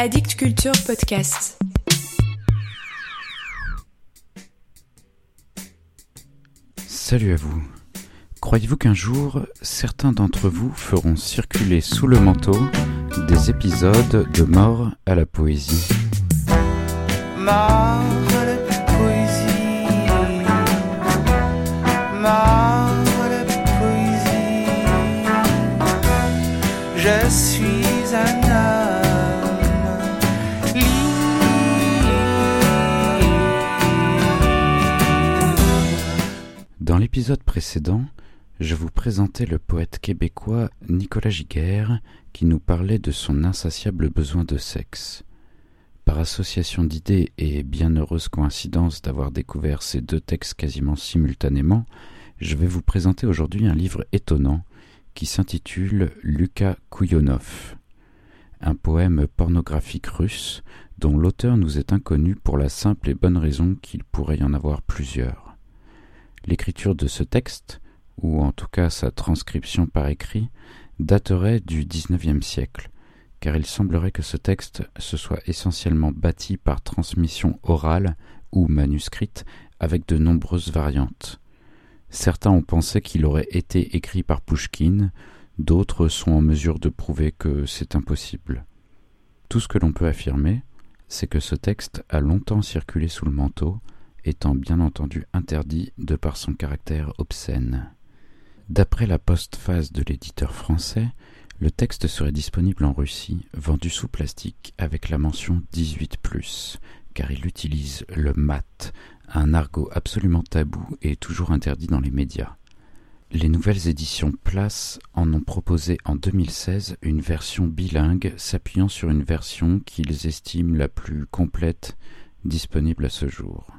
Addict Culture Podcast. Salut à vous. Croyez-vous qu'un jour, certains d'entre vous feront circuler sous le manteau des épisodes de Mort à la poésie? Mort Dans l'épisode précédent, je vous présentais le poète québécois Nicolas Giguère qui nous parlait de son insatiable besoin de sexe. Par association d'idées et bienheureuse coïncidence d'avoir découvert ces deux textes quasiment simultanément, je vais vous présenter aujourd'hui un livre étonnant qui s'intitule Luka Kouyonov, un poème pornographique russe dont l'auteur nous est inconnu pour la simple et bonne raison qu'il pourrait y en avoir plusieurs. L'écriture de ce texte, ou en tout cas sa transcription par écrit, daterait du XIXe siècle, car il semblerait que ce texte se soit essentiellement bâti par transmission orale ou manuscrite avec de nombreuses variantes. Certains ont pensé qu'il aurait été écrit par Pouchkine, d'autres sont en mesure de prouver que c'est impossible. Tout ce que l'on peut affirmer, c'est que ce texte a longtemps circulé sous le manteau, étant bien entendu interdit de par son caractère obscène. D'après la postface de l'éditeur français, le texte serait disponible en Russie, vendu sous plastique avec la mention 18+, car il utilise le mat, un argot absolument tabou et toujours interdit dans les médias. Les nouvelles éditions Place en ont proposé en 2016 une version bilingue s'appuyant sur une version qu'ils estiment la plus complète disponible à ce jour.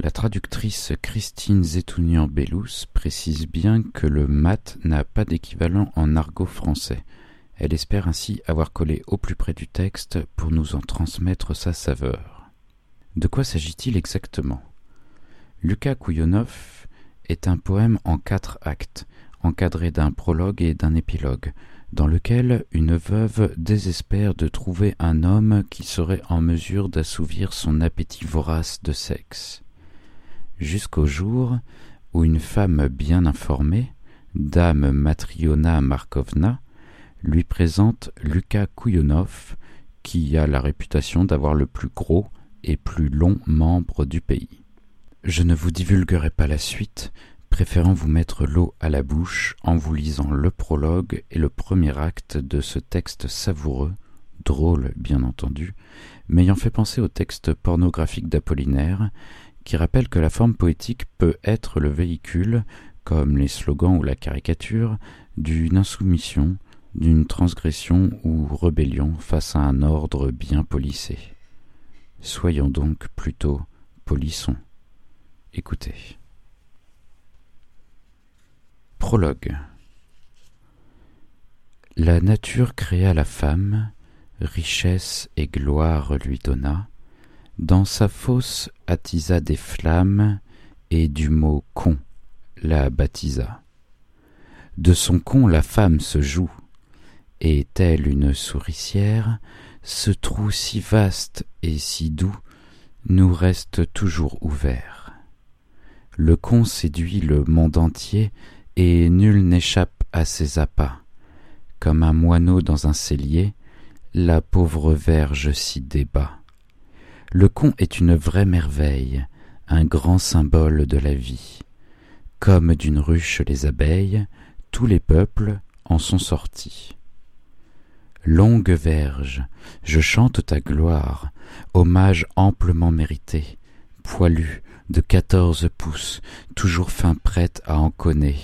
La traductrice Christine Zetounian-Bellous précise bien que le mat n'a pas d'équivalent en argot français. Elle espère ainsi avoir collé au plus près du texte pour nous en transmettre sa saveur. De quoi s'agit-il exactement? Lucas Kouyonov est un poème en quatre actes, encadré d'un prologue et d'un épilogue, dans lequel une veuve désespère de trouver un homme qui serait en mesure d'assouvir son appétit vorace de sexe jusqu'au jour où une femme bien informée, dame Matriona Markovna, lui présente Lucas Kouyonov, qui a la réputation d'avoir le plus gros et plus long membre du pays. Je ne vous divulguerai pas la suite, préférant vous mettre l'eau à la bouche en vous lisant le prologue et le premier acte de ce texte savoureux, drôle bien entendu, m'ayant fait penser au texte pornographique d'Apollinaire, qui rappelle que la forme poétique peut être le véhicule, comme les slogans ou la caricature, d'une insoumission, d'une transgression ou rébellion face à un ordre bien polissé. Soyons donc plutôt polissons. Écoutez. Prologue. La nature créa la femme, richesse et gloire lui donna, dans sa fosse attisa des flammes, et du mot con la baptisa. De son con la femme se joue, et telle une souricière, ce trou si vaste et si doux nous reste toujours ouvert. Le con séduit le monde entier, et nul n'échappe à ses appâts. Comme un moineau dans un cellier, la pauvre verge s'y débat. Le con est une vraie merveille, un grand symbole de la vie. Comme d'une ruche les abeilles, tous les peuples en sont sortis. Longue verge, je chante ta gloire, hommage amplement mérité, poilu de quatorze pouces, toujours fin prête à enconner.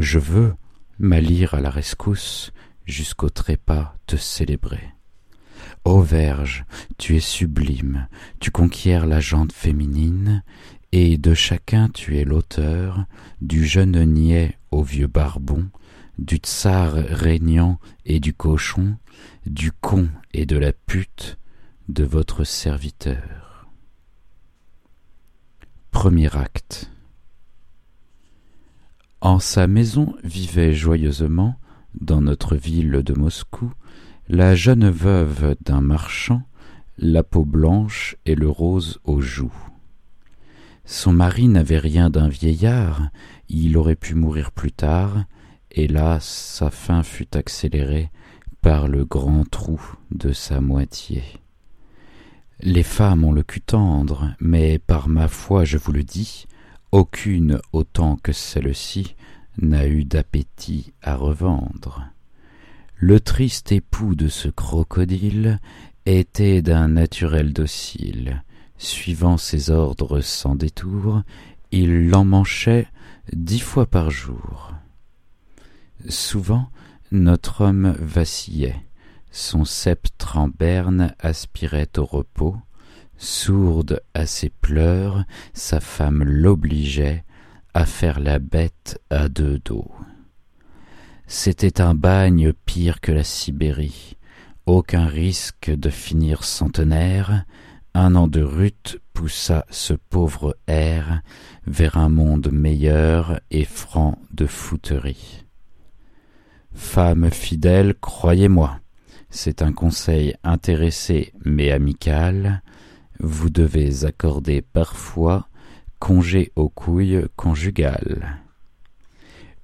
Je veux, ma lyre à la rescousse, jusqu'au trépas te célébrer. Ô Verge, tu es sublime, tu conquiers la jante féminine, et de chacun tu es l'auteur, du jeune niais au vieux barbon, du tsar régnant et du cochon, du con et de la pute, de votre serviteur. Premier acte. En sa maison vivait joyeusement, dans notre ville de Moscou, La jeune veuve d'un marchand, la peau blanche et le rose aux joues. Son mari n'avait rien d'un vieillard, il aurait pu mourir plus tard, hélas sa fin fut accélérée par le grand trou de sa moitié. Les femmes ont le cul tendre, mais par ma foi je vous le dis, aucune autant que celle-ci n'a eu d'appétit à revendre. Le triste époux de ce crocodile était d'un naturel docile. Suivant ses ordres sans détour, il l'emmanchait dix fois par jour. Souvent, notre homme vacillait, son sceptre en berne aspirait au repos, sourde à ses pleurs, sa femme l'obligeait à faire la bête à deux dos. C'était un bagne pire que la Sibérie, aucun risque de finir centenaire, un an de rut poussa ce pauvre air vers un monde meilleur et franc de fouterie. Femme fidèle, croyez-moi, c'est un conseil intéressé mais amical, vous devez accorder parfois congé aux couilles conjugales.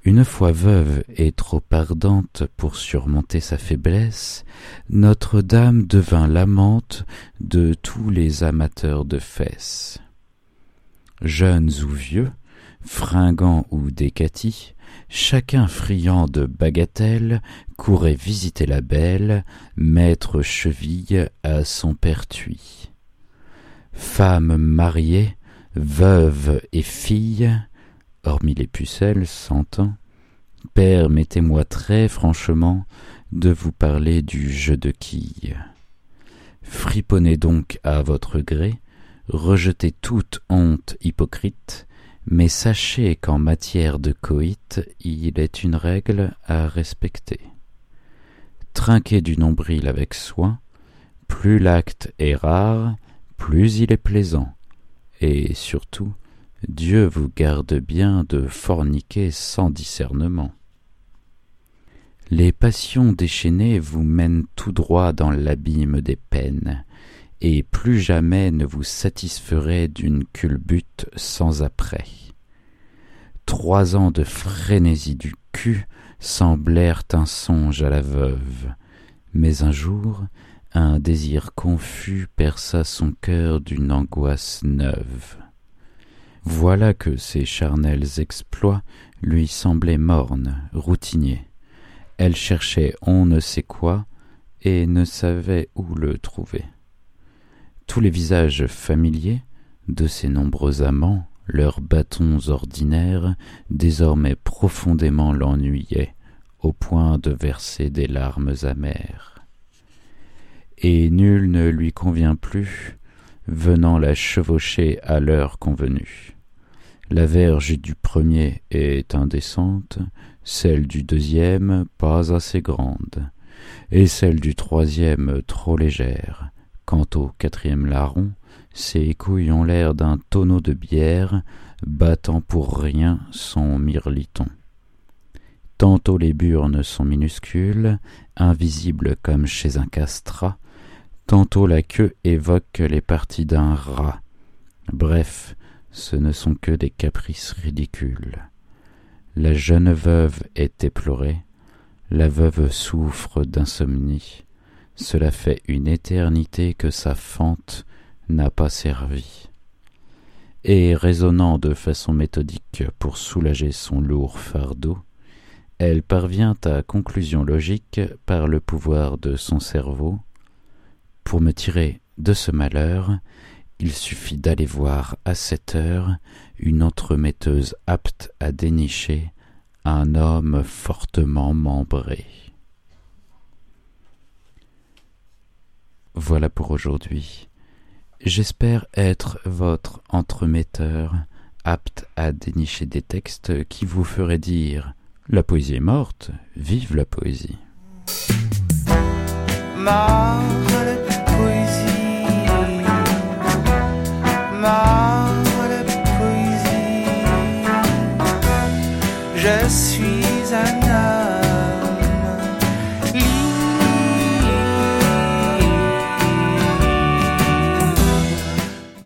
Une fois veuve et trop ardente pour surmonter sa faiblesse, Notre-Dame devint l'amante de tous les amateurs de fesses. Jeunes ou vieux, fringants ou décatis, chacun friand de bagatelles courait visiter la belle, mettre cheville à son pertuis. Femmes mariées, veuves et filles, hormis les pucelles, s'entend. Permettez-moi très franchement de vous parler du jeu de quilles. Friponnez donc à votre gré, rejetez toute honte hypocrite, mais sachez qu'en matière de coït, il est une règle à respecter. Trinquez du nombril avec soin, plus l'acte est rare, plus il est plaisant, et surtout, Dieu vous garde bien de forniquer sans discernement. Les passions déchaînées vous mènent tout droit dans l'abîme des peines, et plus jamais ne vous satisferez d'une culbute sans après. Trois ans de frénésie du cul semblèrent un songe à la veuve, mais un jour un désir confus perça son cœur d'une angoisse neuve. Voilà que ces charnels exploits lui semblaient mornes, routiniers. Elle cherchait on ne sait quoi et ne savait où le trouver. Tous les visages familiers de ses nombreux amants, leurs bâtons ordinaires, désormais profondément l'ennuyaient, au point de verser des larmes amères. Et nul ne lui convient plus, venant la chevaucher à l'heure convenue. La verge du premier est indécente, celle du deuxième pas assez grande, et celle du troisième trop légère. Quant au quatrième larron, ses couilles ont l'air d'un tonneau de bière, battant pour rien son mirliton. Tantôt les burnes sont minuscules, invisibles comme chez un castrat, tantôt la queue évoque les parties d'un rat. Bref, ce ne sont que des caprices ridicules. La jeune veuve est éplorée, la veuve souffre d'insomnie. Cela fait une éternité que sa fente n'a pas servi. Et raisonnant de façon méthodique pour soulager son lourd fardeau, elle parvient à conclusion logique par le pouvoir de son cerveau. Pour me tirer de ce malheur, il suffit d'aller voir à cette heure une entremetteuse apte à dénicher un homme fortement membré. Voilà pour aujourd'hui. J'espère être votre entremetteur apte à dénicher des textes qui vous feraient dire La poésie est morte, vive la poésie.